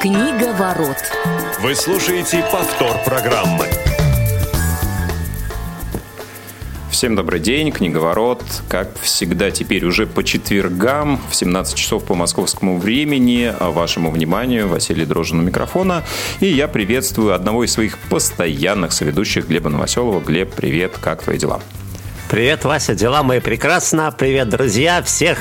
Книга ворот. Вы слушаете повтор программы. Всем добрый день, Книговорот. Как всегда, теперь уже по четвергам в 17 часов по московскому времени. Вашему вниманию Василий Дрожин у микрофона. И я приветствую одного из своих постоянных соведущих Глеба Новоселова. Глеб, привет, как твои дела? Привет, Вася, дела мои прекрасно. Привет, друзья, всех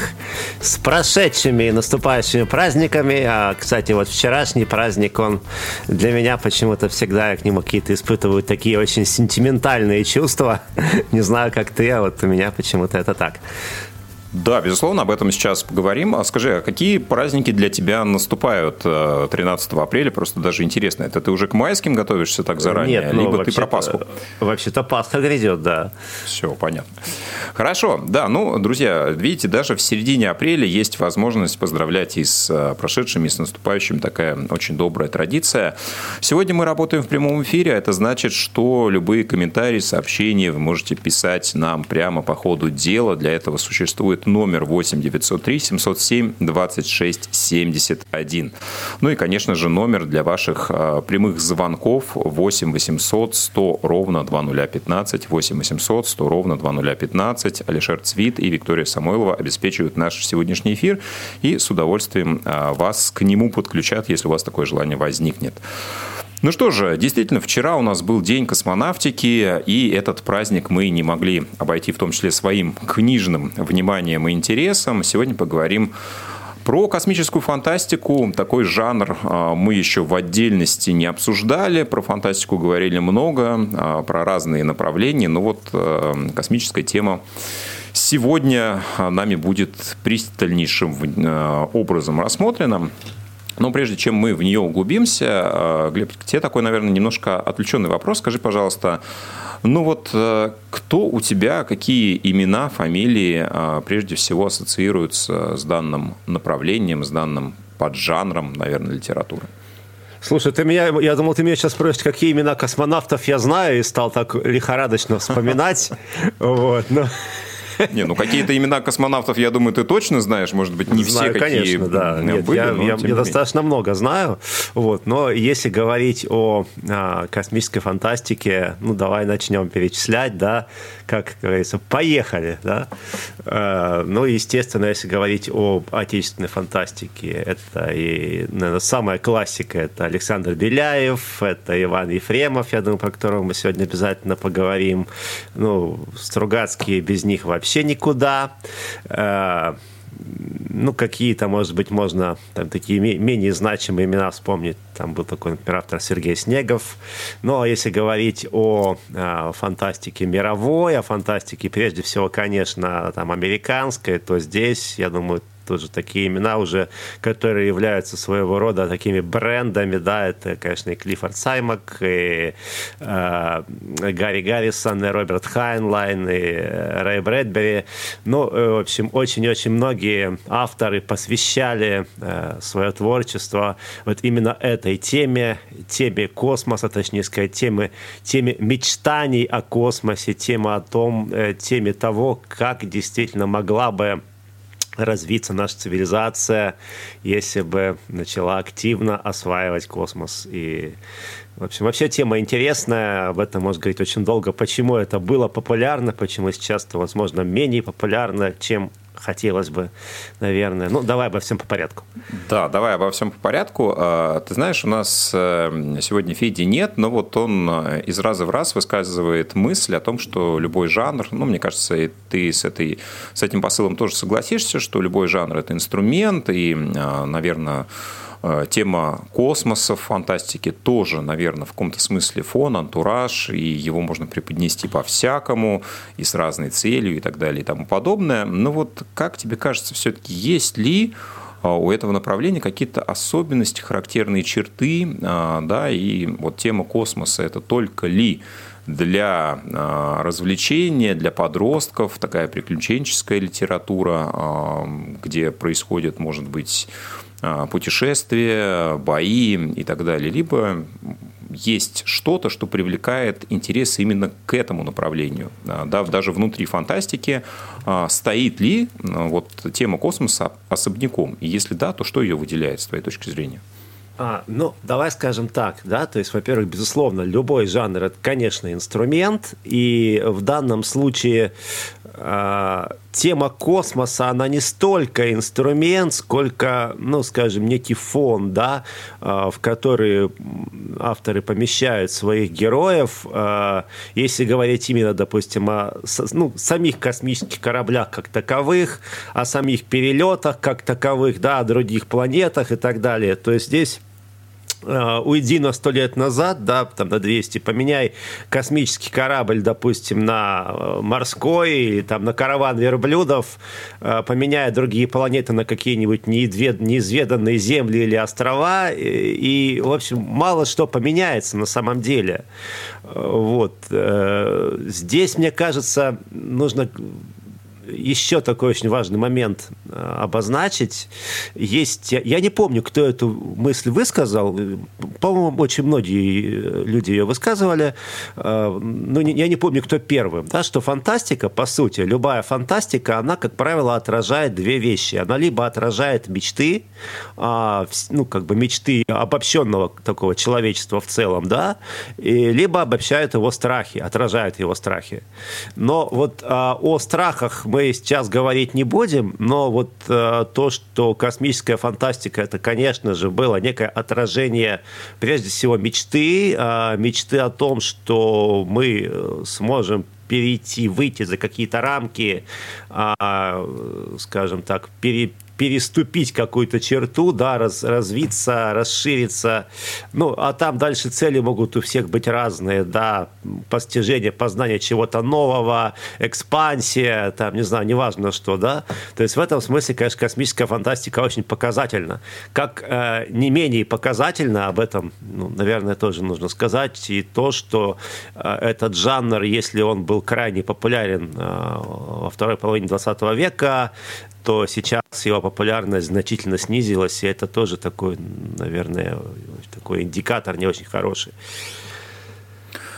с прошедшими и наступающими праздниками. А, кстати, вот вчерашний праздник, он для меня почему-то всегда, я к нему какие-то испытываю такие очень сентиментальные чувства. Не знаю, как ты, а вот у меня почему-то это так. Да, безусловно, об этом сейчас поговорим. А скажи, а какие праздники для тебя наступают 13 э, апреля? Просто даже интересно. Это ты уже к майским готовишься так заранее? Нет, ну, либо ты про Пасху? Вообще-то Пасха грядет, да. Все, понятно. Хорошо, да, ну, друзья, видите, даже в середине апреля есть возможность поздравлять и с э, прошедшим, и с наступающим. Такая очень добрая традиция. Сегодня мы работаем в прямом эфире, а это значит, что любые комментарии, сообщения вы можете писать нам прямо по ходу дела. Для этого существует существует номер 8 903 707 26 71. Ну и, конечно же, номер для ваших а, прямых звонков 8 800 100 ровно 2015, 8 800 100 ровно 2015. Алишер Цвит и Виктория Самойлова обеспечивают наш сегодняшний эфир и с удовольствием а, вас к нему подключат, если у вас такое желание возникнет. Ну что же, действительно, вчера у нас был День космонавтики, и этот праздник мы не могли обойти в том числе своим книжным вниманием и интересом. Сегодня поговорим про космическую фантастику, такой жанр а, мы еще в отдельности не обсуждали. Про фантастику говорили много, а, про разные направления. Но вот а, космическая тема сегодня нами будет пристальнейшим образом рассмотрена. Но прежде чем мы в нее углубимся, э, Глеб, к тебе такой, наверное, немножко отвлеченный вопрос. Скажи, пожалуйста, ну вот э, кто у тебя, какие имена, фамилии э, прежде всего ассоциируются с данным направлением, с данным поджанром, наверное, литературы? Слушай, ты меня, я думал, ты меня сейчас спросишь, какие имена космонавтов я знаю, и стал так лихорадочно вспоминать. Вот, но не, ну какие-то имена космонавтов, я думаю, ты точно знаешь, может быть, не знаю, все, конечно, какие да. Нет, были, я, я, я достаточно много знаю, вот, но если говорить о а, космической фантастике, ну, давай начнем перечислять, да, как говорится, поехали, да. А, ну, естественно, если говорить о отечественной фантастике, это и, наверное, самая классика, это Александр Беляев, это Иван Ефремов, я думаю, про которого мы сегодня обязательно поговорим, ну, Стругацкие без них вообще вообще никуда. Э, ну, какие-то, может быть, можно там, такие менее значимые имена вспомнить. Там был такой, например, автор Сергей Снегов. Но если говорить о, о э, фантастике мировой, о фантастике, прежде всего, конечно, там, американской, то здесь, я думаю, тоже такие имена уже, которые являются своего рода такими брендами, да, это, конечно, и Клиффорд Саймак, и э, Гарри Гаррисон, и Роберт Хайнлайн, и э, Рэй Брэдбери. Ну, э, в общем, очень-очень многие авторы посвящали э, свое творчество вот именно этой теме, теме космоса, точнее сказать, теме, теме мечтаний о космосе, теме о том, э, теме того, как действительно могла бы развиться наша цивилизация, если бы начала активно осваивать космос. И, в общем, вообще тема интересная, об этом можно говорить очень долго. Почему это было популярно, почему сейчас это, возможно, менее популярно, чем хотелось бы, наверное. Ну, давай обо всем по порядку. Да, давай обо всем по порядку. А, ты знаешь, у нас э, сегодня Феди нет, но вот он э, из раза в раз высказывает мысль о том, что любой жанр, ну, мне кажется, и ты с, этой, с этим посылом тоже согласишься, что любой жанр – это инструмент, и, а, наверное, Э, тема космоса в фантастике тоже, наверное, в каком-то смысле фон, антураж, и его можно преподнести по-всякому, и с разной целью, и так далее, и тому подобное. Но вот как тебе кажется, все-таки есть ли э, у этого направления какие-то особенности, характерные черты, э, да, и вот тема космоса – это только ли для развлечения, для подростков, такая приключенческая литература, где происходит, может быть, путешествия, бои и так далее, либо есть что-то, что привлекает интерес именно к этому направлению. А, да, даже внутри фантастики а, стоит ли вот тема космоса особняком? И если да, то что ее выделяет с твоей точки зрения? А, ну, давай скажем так, да, то есть, во-первых, безусловно, любой жанр это, конечно, инструмент, и в данном случае тема космоса, она не столько инструмент, сколько, ну, скажем, некий фон, да, э, в который авторы помещают своих героев. Э, если говорить именно, допустим, о ну, самих космических кораблях как таковых, о самих перелетах как таковых, да, о других планетах и так далее, то есть здесь уйди на сто лет назад, да, там на 200, поменяй космический корабль, допустим, на э, морской или там на караван верблюдов, э, поменяй другие планеты на какие-нибудь неизведанные земли или острова, и, в общем, мало что поменяется на самом деле. Вот. Здесь, мне кажется, нужно еще такой очень важный момент э, обозначить. Есть, я не помню, кто эту мысль высказал. По-моему, очень многие люди ее высказывали. Э, но я не помню, кто первым. Да, что фантастика, по сути, любая фантастика, она, как правило, отражает две вещи. Она либо отражает мечты, а, ну, как бы мечты обобщенного такого человечества в целом, да, и либо обобщает его страхи, отражает его страхи. Но вот а, о страхах мы мы сейчас говорить не будем, но вот э, то, что космическая фантастика, это, конечно же, было некое отражение, прежде всего, мечты, э, мечты о том, что мы э, сможем перейти, выйти за какие-то рамки, э, скажем так, пере, переступить какую-то черту, да, раз, развиться, расшириться. Ну, а там дальше цели могут у всех быть разные, да, постижение, познание чего-то нового, экспансия, там, не знаю, неважно что, да. То есть в этом смысле, конечно, космическая фантастика очень показательна. Как э, не менее показательно, об этом, ну, наверное, тоже нужно сказать, и то, что э, этот жанр, если он был крайне популярен э, во второй половине 20 века, то сейчас его популярность значительно снизилась, и это тоже такой, наверное, такой индикатор не очень хороший.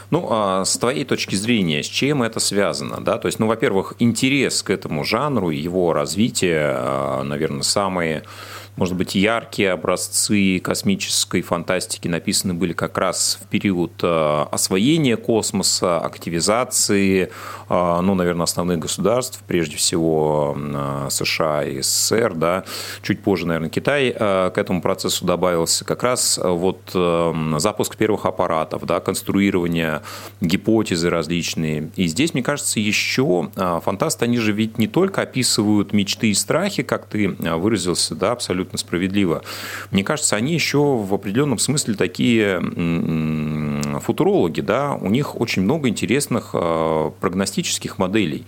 Ну, а с твоей точки зрения, с чем это связано? Да? То есть, ну, во-первых, интерес к этому жанру, его развитие, а, наверное, самые может быть, яркие образцы космической фантастики написаны были как раз в период э, освоения космоса, активизации, э, ну, наверное, основных государств, прежде всего э, США и СССР, да, чуть позже, наверное, Китай к этому процессу добавился, как раз вот запуск первых аппаратов, да, конструирование гипотезы различные. И здесь, мне кажется, еще фантасты, они же ведь не только описывают мечты и страхи, как ты выразился, да, абсолютно абсолютно справедливо. Мне кажется, они еще в определенном смысле такие футурологи, да, у них очень много интересных а, прогностических моделей.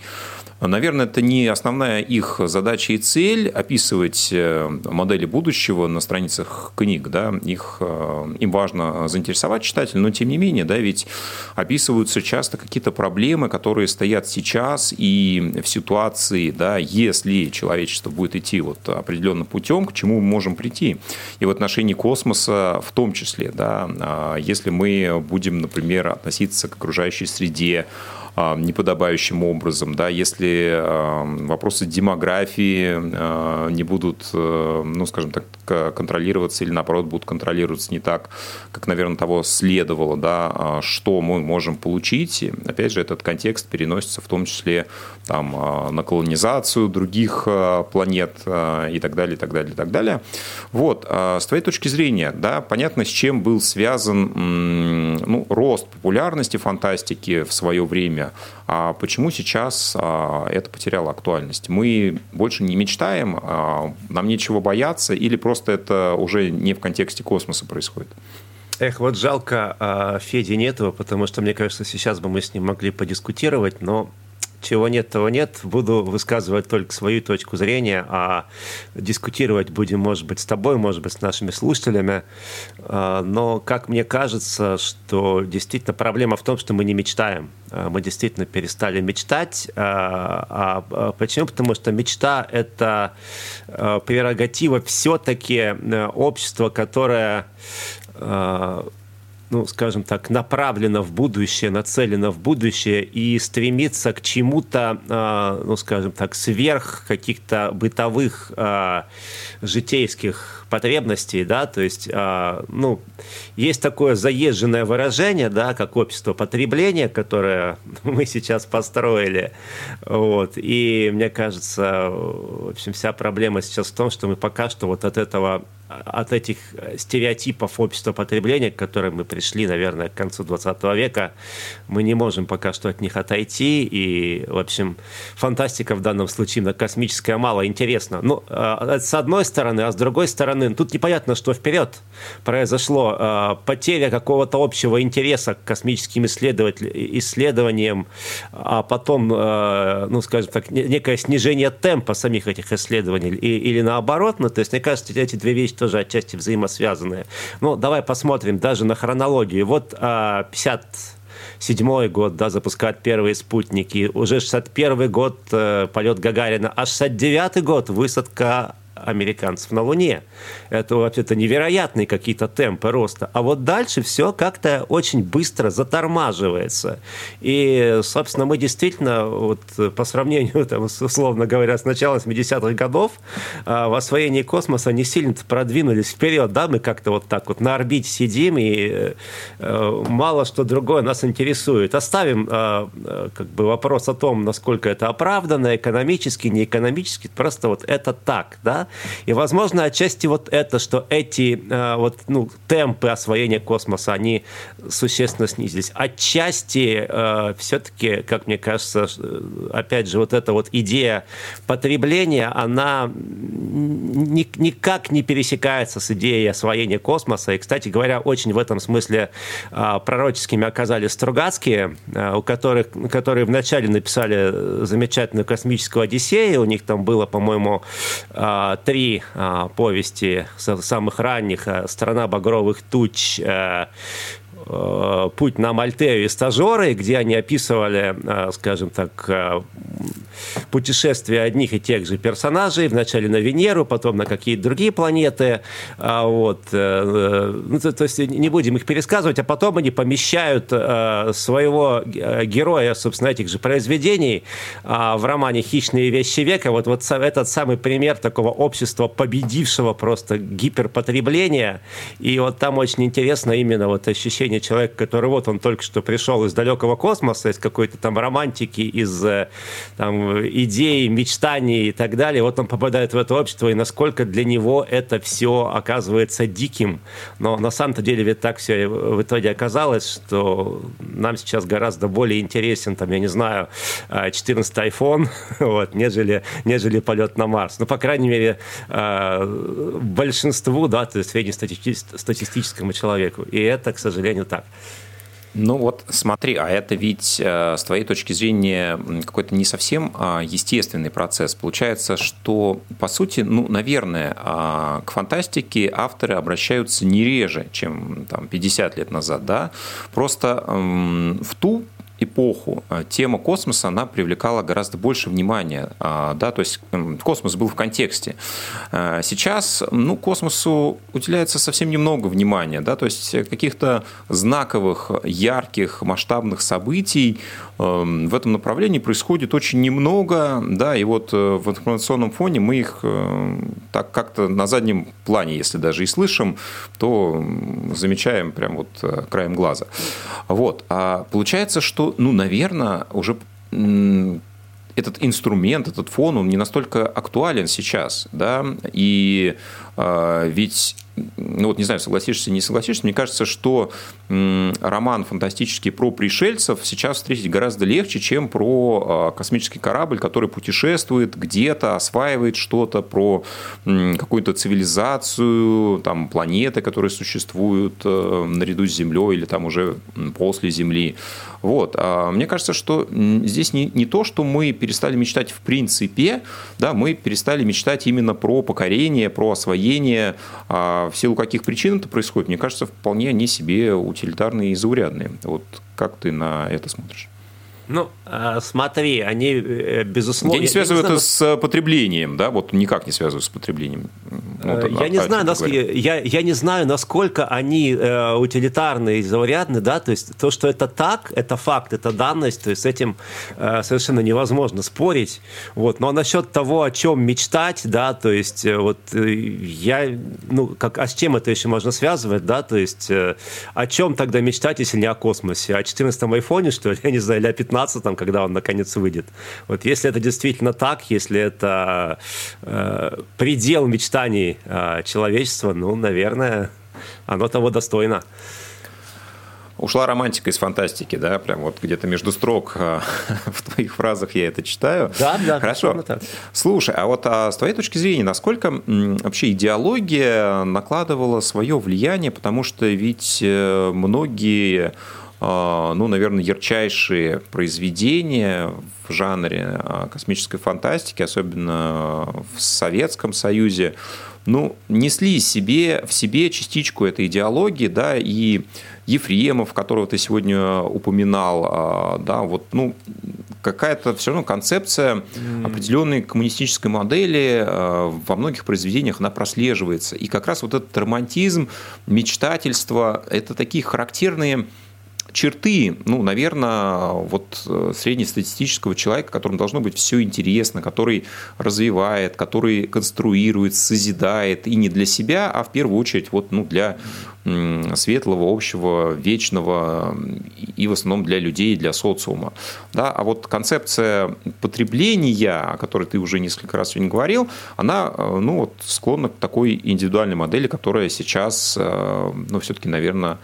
Наверное, это не основная их задача и цель описывать э, модели будущего на страницах книг. Да? Их, э, им важно заинтересовать читателя, но тем не менее, да, ведь описываются часто какие-то проблемы, которые стоят сейчас и в ситуации, да, если человечество будет идти вот определенным путем, к чему мы можем прийти. И в отношении космоса в том числе, да, а если мы будем, например, относиться к окружающей среде, неподобающим образом, да, если а, вопросы демографии а, не будут, э, ну, скажем так, контролироваться или, наоборот, будут контролироваться не так, как, наверное, того следовало, да, что мы можем получить. Опять же, этот контекст переносится в том числе там, на колонизацию других планет и так далее, и так далее, и так далее. Вот, с твоей точки зрения, да, понятно, с чем был связан ну, рост популярности фантастики в свое время. А почему сейчас а, это потеряло актуальность? Мы больше не мечтаем, а, нам нечего бояться, или просто это уже не в контексте космоса происходит? Эх, вот жалко, а, Феди нет его, потому что, мне кажется, сейчас бы мы с ним могли подискутировать, но чего нет, того нет. Буду высказывать только свою точку зрения, а дискутировать будем, может быть, с тобой, может быть, с нашими слушателями. А, но, как мне кажется, что действительно проблема в том, что мы не мечтаем. А, мы действительно перестали мечтать. А, а почему? Потому что мечта – это прерогатива все-таки общества, которое ну, скажем так, направлена в будущее, нацелена в будущее и стремится к чему-то, э, ну, скажем так, сверх каких-то бытовых э, житейских потребностей, да, то есть, э, ну, есть такое заезженное выражение, да, как общество потребления, которое мы сейчас построили, вот, и мне кажется, в общем, вся проблема сейчас в том, что мы пока что вот от этого от этих стереотипов общества потребления, к которым мы пришли, наверное, к концу 20 века, мы не можем пока что от них отойти. И, в общем, фантастика в данном случае на космическая мало интересна. Ну, э, с одной стороны, а с другой стороны, тут непонятно, что вперед произошло. Э, потеря какого-то общего интереса к космическим исследованиям, а потом, ну, скажем так, некое снижение темпа самих этих исследований или наоборот. Ну, то есть, мне кажется, эти две вещи тоже отчасти взаимосвязанные. Ну, давай посмотрим даже на хронологию. Вот а, 50 седьмой год, да, запускают первые спутники. Уже 61 год э, полет Гагарина, а 69 год высадка американцев на Луне. Это вообще-то невероятные какие-то темпы роста. А вот дальше все как-то очень быстро затормаживается. И, собственно, мы действительно, вот, по сравнению, там, условно говоря, с начала 70-х годов, а, в освоении космоса не сильно продвинулись вперед. Да? Мы как-то вот так вот на орбите сидим, и э, мало что другое нас интересует. Оставим а, э, как бы вопрос о том, насколько это оправданно, экономически, не экономически, просто вот это так, да, и, возможно, отчасти вот это, что эти э, вот, ну, темпы освоения космоса, они существенно снизились. Отчасти э, все-таки, как мне кажется, э, опять же, вот эта вот идея потребления, она ни, никак не пересекается с идеей освоения космоса. И, кстати говоря, очень в этом смысле э, пророческими оказались Стругацкие, э, у которых, которые вначале написали замечательную космическую Одиссею. У них там было, по-моему, э, три а, повести самых ранних «Страна багровых туч», э, путь на Мальтею и стажеры, где они описывали, э, скажем так, э, путешествия одних и тех же персонажей, вначале на Венеру, потом на какие-то другие планеты. А вот. Ну, то, то есть не будем их пересказывать, а потом они помещают своего героя, собственно, этих же произведений в романе «Хищные вещи века». Вот, вот этот самый пример такого общества, победившего просто гиперпотребления. И вот там очень интересно именно вот ощущение человека, который вот он только что пришел из далекого космоса, из какой-то там романтики, из э, там, идей, мечтаний и так далее. Вот он попадает в это общество, и насколько для него это все оказывается диким. Но на самом-то деле ведь так все в итоге оказалось, что нам сейчас гораздо более интересен, там, я не знаю, 14 э, iPhone, вот, нежели, нежели полет на Марс. Ну, по крайней мере, э, большинству, да, то есть среднестатистическому человеку. И это, к сожалению, сожалению, так. Ну вот смотри, а это ведь э, с твоей точки зрения какой-то не совсем а, естественный процесс. Получается, что по сути, ну, наверное, а, к фантастике авторы обращаются не реже, чем там, 50 лет назад, да. Просто в ту эпоху э, тема космоса, она привлекала гораздо больше внимания, а, да, то есть космос был в контексте. Э, сейчас, ну, космосу уделяется совсем немного внимания, да, то есть каких-то знаковых, ярких, масштабных событий Эм, в этом направлении происходит очень немного, да, и вот э, в информационном фоне мы их э, так как-то на заднем плане, если даже и слышим, то замечаем прям вот э, краем глаза. Вот. А получается, что, ну, наверное, уже этот инструмент, этот фон, он не настолько актуален сейчас, да, и ведь ну вот не знаю, согласишься, не согласишься, мне кажется, что роман фантастический про пришельцев сейчас встретить гораздо легче, чем про а, космический корабль, который путешествует где-то, осваивает что-то, про какую-то цивилизацию, там, планеты, которые существуют э, наряду с Землей или там уже после Земли. Вот. А мне кажется, что здесь не, не то, что мы перестали мечтать в принципе, да, мы перестали мечтать именно про покорение, про освоение а, в силу каких причин это происходит, мне кажется, вполне они себе утилитарные и заурядные. Вот как ты на это смотришь? Ну, а, смотри, они, э, безусловно... Я не связываю я не это с потреблением, да, вот никак не связываю с потреблением. Ну, э, я, не знаю, насколько, я, я не знаю, насколько они э, утилитарны и заурядны, да, то есть то, что это так, это факт, это данность, то есть с этим э, совершенно невозможно спорить, вот, но насчет того, о чем мечтать, да, то есть э, вот э, я, ну, как, а с чем это еще можно связывать, да, то есть э, о чем тогда мечтать, если не о космосе, о 14-м айфоне, что ли, я не знаю, или о 15-м, когда он наконец выйдет, вот, если это действительно так, если это э, предел мечтаний э, человечества, ну, наверное, оно того достойно. Ушла романтика из фантастики, да, прям вот где-то между строк э, в твоих фразах я это читаю. Да, да. Хорошо. Так. Слушай, а вот а с твоей точки зрения, насколько вообще идеология накладывала свое влияние, потому что ведь э, многие ну, наверное, ярчайшие произведения в жанре а, космической фантастики, особенно в Советском Союзе, ну, несли себе, в себе частичку этой идеологии, да, и Ефремов, которого ты сегодня упоминал, да, вот, ну, какая-то все равно концепция определенной коммунистической модели во многих произведениях она прослеживается. И как раз вот этот романтизм, мечтательство – это такие характерные черты, ну, наверное, вот э, среднестатистического человека, которому должно быть все интересно, который развивает, который конструирует, созидает, и не для себя, а в первую очередь вот, ну, для светлого, общего, вечного и в основном для людей, для социума. Да? А вот концепция потребления, о которой ты уже несколько раз сегодня говорил, она э, ну, вот, склонна к такой индивидуальной модели, которая сейчас, э, ну, все-таки, наверное,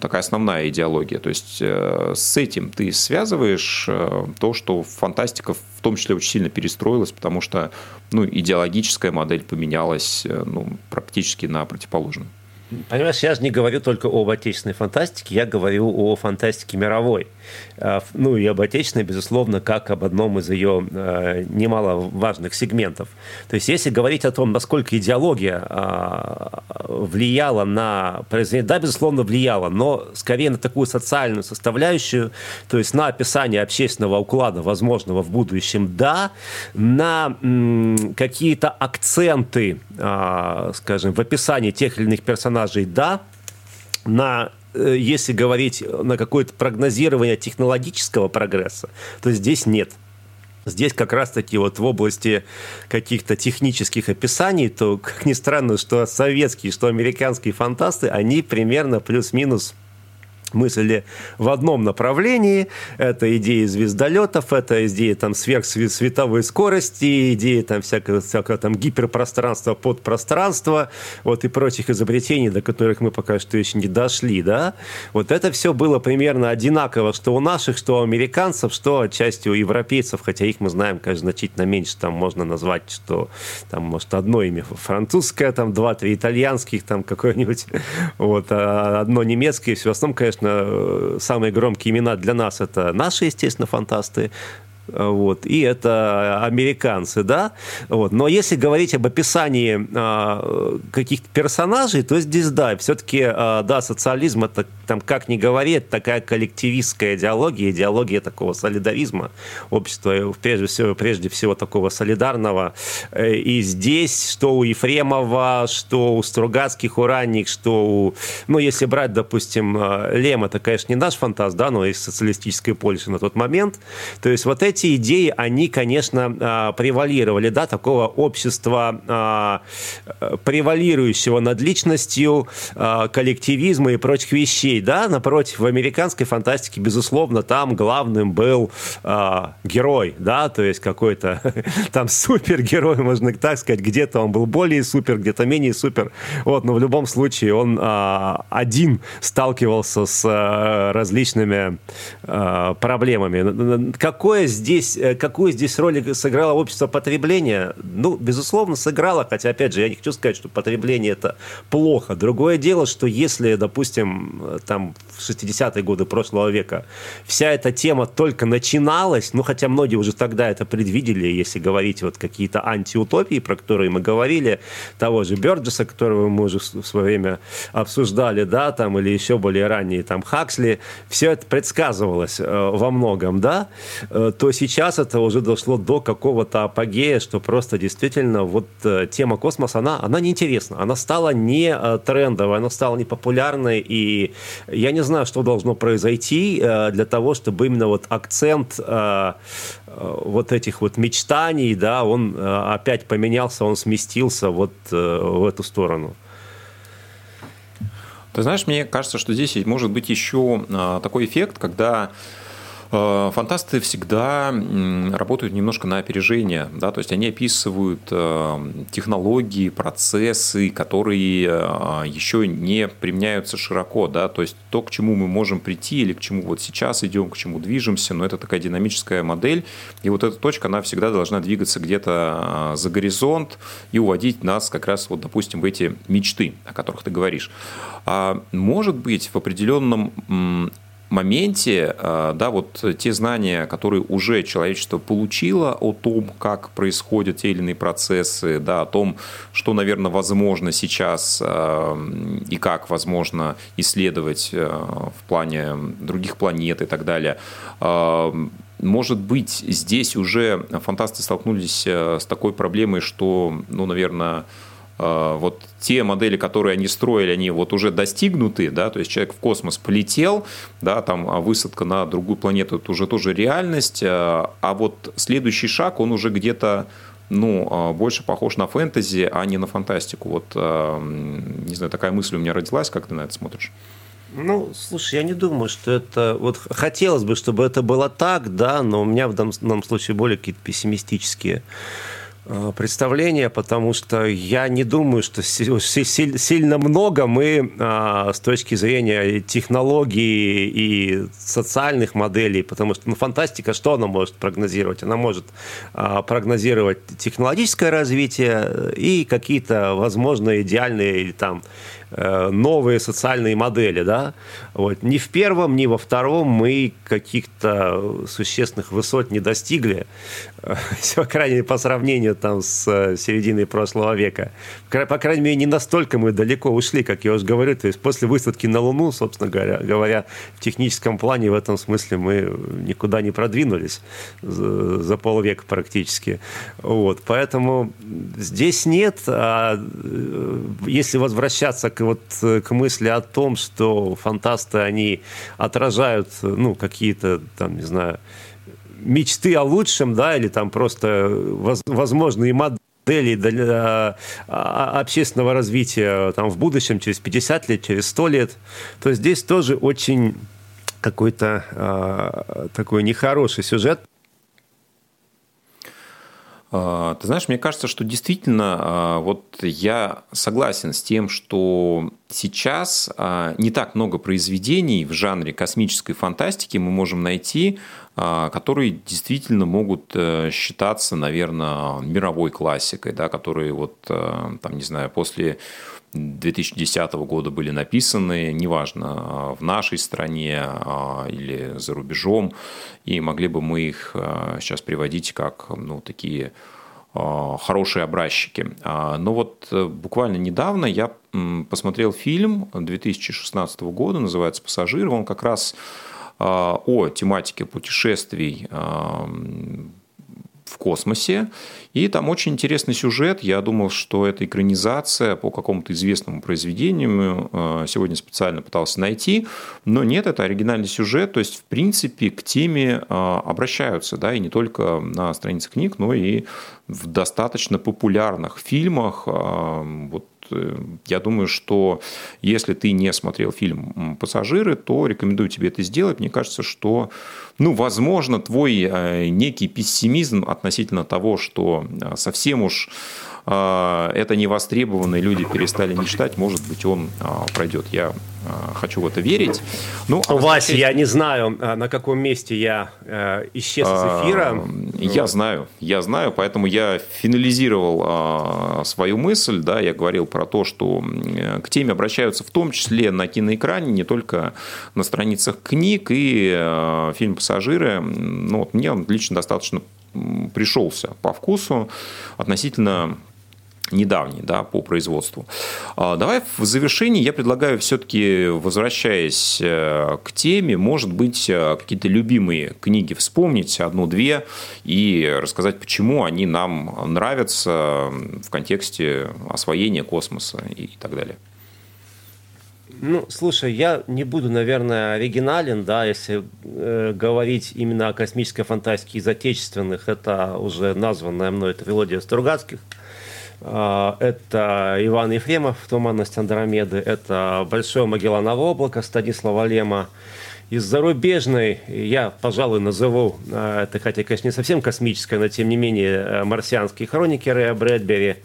такая основная идеология. То есть э, с этим ты связываешь э, то, что фантастика в том числе очень сильно перестроилась, потому что ну, идеологическая модель поменялась э, ну, практически на противоположную. Понимаешь, я же не говорю только об отечественной фантастике, я говорю о фантастике мировой. А, ну и об отечественной, безусловно, как об одном из ее а, немаловажных сегментов. То есть если говорить о том, насколько идеология а, влияла на произведение, да, безусловно, влияла, но скорее на такую социальную составляющую, то есть на описание общественного уклада, возможного в будущем, да, на какие-то акценты, скажем, в описании тех или иных персонажей, да, на если говорить на какое-то прогнозирование технологического прогресса, то здесь нет. Здесь как раз-таки вот в области каких-то технических описаний, то, как ни странно, что советские, что американские фантасты, они примерно плюс-минус мысли в одном направлении. Это идеи звездолетов, это идеи там сверхсветовой скорости, идеи там всякого, всякого там гиперпространства, подпространства, вот и прочих изобретений, до которых мы пока что еще не дошли, да. Вот это все было примерно одинаково, что у наших, что у американцев, что отчасти у европейцев, хотя их мы знаем, конечно, значительно меньше, там можно назвать, что там, может, одно имя французское, там два-три итальянских, там какое-нибудь, вот, а одно немецкое, все остальное, конечно, конечно, самые громкие имена для нас это наши, естественно, фантасты, вот, и это американцы, да, вот. Но если говорить об описании а, каких-то персонажей, то здесь, да, все-таки, а, да, социализм это, там, как ни говори, это такая коллективистская идеология, идеология такого солидаризма общества, прежде всего, прежде всего такого солидарного. Э, и здесь, что у Ефремова, что у Стругацких, у ранних, что у, ну, если брать, допустим, а, Лем, это, конечно, не наш фантаст, да, но из социалистической Польши на тот момент, то есть вот эти эти идеи, они, конечно, а, превалировали, да, такого общества, а, превалирующего над личностью, а, коллективизма и прочих вещей, да, напротив, в американской фантастике, безусловно, там главным был герой, да, то есть какой-то там супергерой, можно так сказать, где-то он был более супер, где-то менее супер, вот, но в любом случае он один сталкивался с различными проблемами. Какое здесь здесь, э, какую здесь роль сыграло общество потребления? Ну, безусловно, сыграло, хотя, опять же, я не хочу сказать, что потребление это плохо. Другое дело, что если, допустим, э, там в 60-е годы прошлого века вся эта тема только начиналась, ну, хотя многие уже тогда это предвидели, если говорить вот какие-то антиутопии, про которые мы говорили, того же Бёрджеса, которого мы уже в свое время обсуждали, да, там, или еще более ранее, там, Хаксли, все это предсказывалось э, во многом, да, то сейчас это уже дошло до какого-то апогея, что просто действительно вот э, тема космоса, она, она неинтересна. Она стала не э, трендовой, она стала не популярной. И я не знаю, что должно произойти э, для того, чтобы именно вот акцент вот этих вот мечтаний, да, он опять поменялся, он сместился вот в эту сторону. Ты знаешь, мне кажется, что здесь может быть еще такой эффект, когда Э, фантасты всегда работают немножко на опережение, да, то есть они описывают э, технологии, процессы, которые э, еще не применяются широко, да, то есть то, к чему мы можем прийти или к чему вот сейчас идем, к чему движемся, но это такая динамическая модель, и вот эта точка, она всегда должна двигаться где-то за горизонт и уводить нас как раз, вот, допустим, в эти мечты, о которых ты говоришь. А может быть, в определенном моменте, э, да, вот те знания, которые уже человечество получило о том, как происходят те или иные процессы, да, о том, что, наверное, возможно сейчас э, и как возможно исследовать э, в плане других планет и так далее, может быть, здесь уже фантасты столкнулись с такой проблемой, что, ну, наверное, вот те модели, которые они строили, они вот уже достигнуты, да, то есть человек в космос полетел, да, там а высадка на другую планету это уже тоже реальность, э, а вот следующий шаг, он уже где-то ну, э, больше похож на фэнтези, а не на фантастику. Вот, не знаю, такая мысль у меня родилась, как ты на это смотришь? Ну, слушай, я не думаю, что это... Вот хотелось бы, чтобы это было так, да, но у меня в данном случае более какие-то пессимистические Э, представление, потому что я не думаю, что сильно много мы а, с точки зрения технологий и социальных моделей, потому что ну, фантастика, что она может прогнозировать? Она может а, прогнозировать технологическое развитие и какие-то, возможно, идеальные или там Э, новые социальные модели, да, вот, ни в первом, ни во втором мы каких-то существенных высот не достигли, по крайней мере, по сравнению там с э, серединой прошлого века. По крайней мере, не настолько мы далеко ушли, как я уже говорю, то есть после высадки на Луну, собственно говоря, говоря в техническом плане в этом смысле мы никуда не продвинулись за, за полвека практически. Вот, поэтому здесь нет, а э, если возвращаться вот, э, к мысли о том, что фантасты, они отражают, ну, какие-то, там, не знаю, мечты о лучшем, да, или там просто воз, возможные модели для общественного развития там, в будущем, через 50 лет, через 100 лет, то здесь тоже очень какой-то э, такой нехороший сюжет, ты знаешь, мне кажется, что действительно, а, вот я согласен с тем, что сейчас а, не так много произведений в жанре космической фантастики мы можем найти, которые действительно могут э, считаться, наверное, мировой классикой, да, которые вот, э, там, не знаю, после 2010 года были написаны, неважно, в нашей стране или за рубежом, и могли бы мы их сейчас приводить как ну, такие хорошие образчики. Но вот э, буквально недавно я посмотрел фильм 2016 года, называется «Пассажир». Он как раз о тематике путешествий в космосе. И там очень интересный сюжет. Я думал, что это экранизация по какому-то известному произведению. Э, сегодня специально пытался найти. Но нет, это оригинальный сюжет. То есть, в принципе, к теме э, обращаются. Да, и не только на страницах книг, но и в достаточно популярных фильмах. Э, вот я думаю, что если ты не смотрел фильм «Пассажиры», то рекомендую тебе это сделать. Мне кажется, что ну, возможно, твой э, некий пессимизм относительно того, что э, совсем уж э, это не востребованные люди перестали мечтать, может быть, он пройдет. Я хочу в это верить. Ну, а Вася, я не знаю, на каком месте я исчез из эфира. Я знаю, я знаю, поэтому я финализировал свою мысль, да, я говорил про то, что к теме обращаются в том числе на киноэкране, не только на страницах книг, и фильм пассажиры, ну, вот мне он лично достаточно пришелся по вкусу относительно недавний да, по производству. А, давай в завершении я предлагаю все-таки, возвращаясь э, к теме, может быть, э, какие-то любимые книги вспомнить, одну-две, и рассказать, почему они нам нравятся в контексте освоения космоса и так далее. Ну, слушай, я не буду, наверное, оригинален, да, если э, говорить именно о космической фантастике из отечественных, это уже названная мной трилогия Стругацких – это Иван Ефремов «Туманность Андромеды», это «Большое Магелланово облако» Станислава Лема. Из зарубежной я, пожалуй, назову, а, это хотя, конечно, не совсем космическое, но тем не менее, э, «Марсианские хроники» Рэя Брэдбери,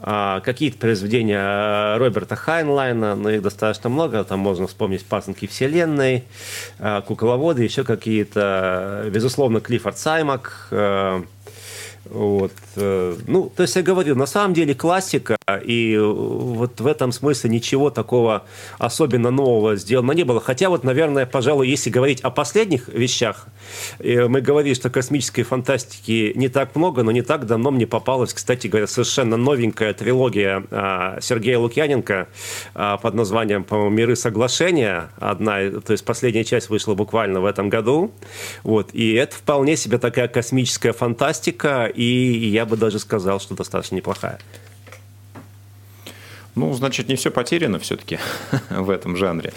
а, какие-то произведения Роберта Хайнлайна, но их достаточно много, там можно вспомнить «Пасынки Вселенной», «Кукловоды», еще какие-то, безусловно, Клиффорд Саймак, э, вот. Э, ну, то есть я говорю, на самом деле классика, и вот в этом смысле ничего такого особенно нового сделано не было. Хотя вот, наверное, пожалуй, если говорить о последних вещах, э, мы говорили, что космической фантастики не так много, но не так давно мне попалась, кстати говоря, совершенно новенькая трилогия а, Сергея Лукьяненко а, под названием, по-моему, «Миры соглашения». Одна, то есть последняя часть вышла буквально в этом году. Вот. И это вполне себе такая космическая фантастика, и я бы даже сказал, что достаточно неплохая. Ну, значит, не все потеряно все-таки в этом жанре.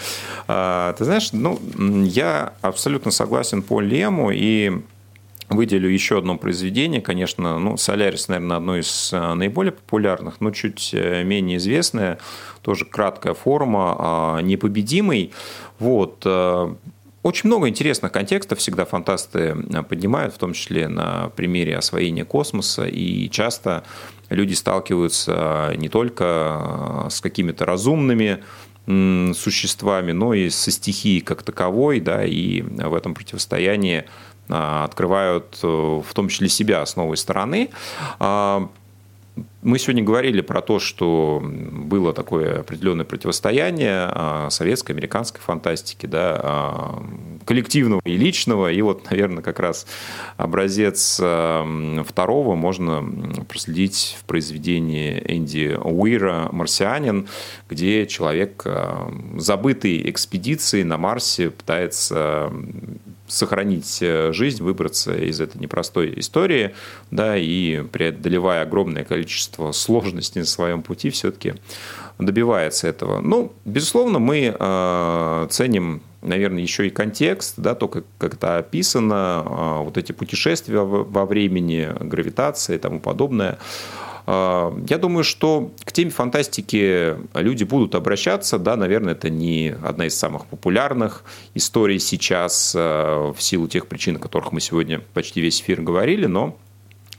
А, ты знаешь, ну, я абсолютно согласен по Лему и выделю еще одно произведение, конечно, ну, «Солярис», наверное, одно из а, наиболее популярных, но чуть э, менее известное, тоже краткая форма, а, «Непобедимый». Вот, э, очень много интересных контекстов всегда фантасты э, поднимают, в том числе на примере освоения космоса, и часто люди сталкиваются не только э, с какими-то разумными существами, но и со стихией как таковой, да, и в этом противостоянии э, открывают в том числе себя с новой стороны. Мы сегодня говорили про то, что было такое определенное противостояние а, советской, американской фантастики, да, а, коллективного и личного. И вот, наверное, как раз образец а, второго можно проследить в произведении Энди Уира «Марсианин», где человек забытой экспедиции на Марсе пытается сохранить э, жизнь, выбраться из этой непростой истории, да, и преодолевая огромное количество сложностей на своем пути, все-таки добивается этого. Ну, безусловно, мы э, ценим наверное, еще и контекст, да, то, как, как это описано, э, вот эти путешествия во времени, гравитация и тому подобное. А, я думаю, что к теме фантастики люди будут обращаться. Да, наверное, это не одна из самых популярных историй сейчас в силу тех причин, о которых мы сегодня почти весь эфир говорили, но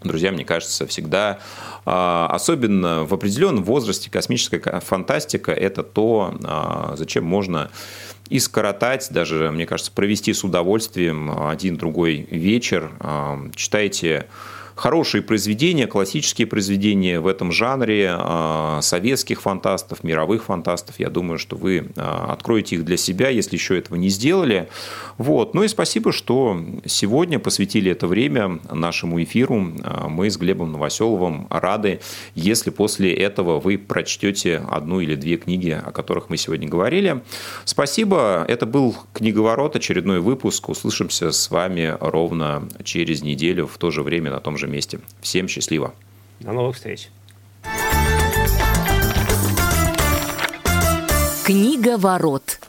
Друзья, мне кажется, всегда, а, особенно в определенном возрасте, космическая фантастика – это то, зачем можно и скоротать, даже, мне кажется, провести с удовольствием один-другой вечер. Читайте хорошие произведения, классические произведения в этом жанре, а, советских фантастов, мировых фантастов. Я думаю, что вы а, откроете их для себя, если еще этого не сделали. Вот. Ну и спасибо, что сегодня посвятили это время нашему эфиру. А, мы с Глебом Новоселовым рады, если после этого вы прочтете одну или две книги, о которых мы сегодня говорили. Спасибо. Это был «Книговорот», очередной выпуск. Услышимся с вами ровно через неделю в то же время на том же же месте. Всем счастливо. До новых встреч. Книга ворот.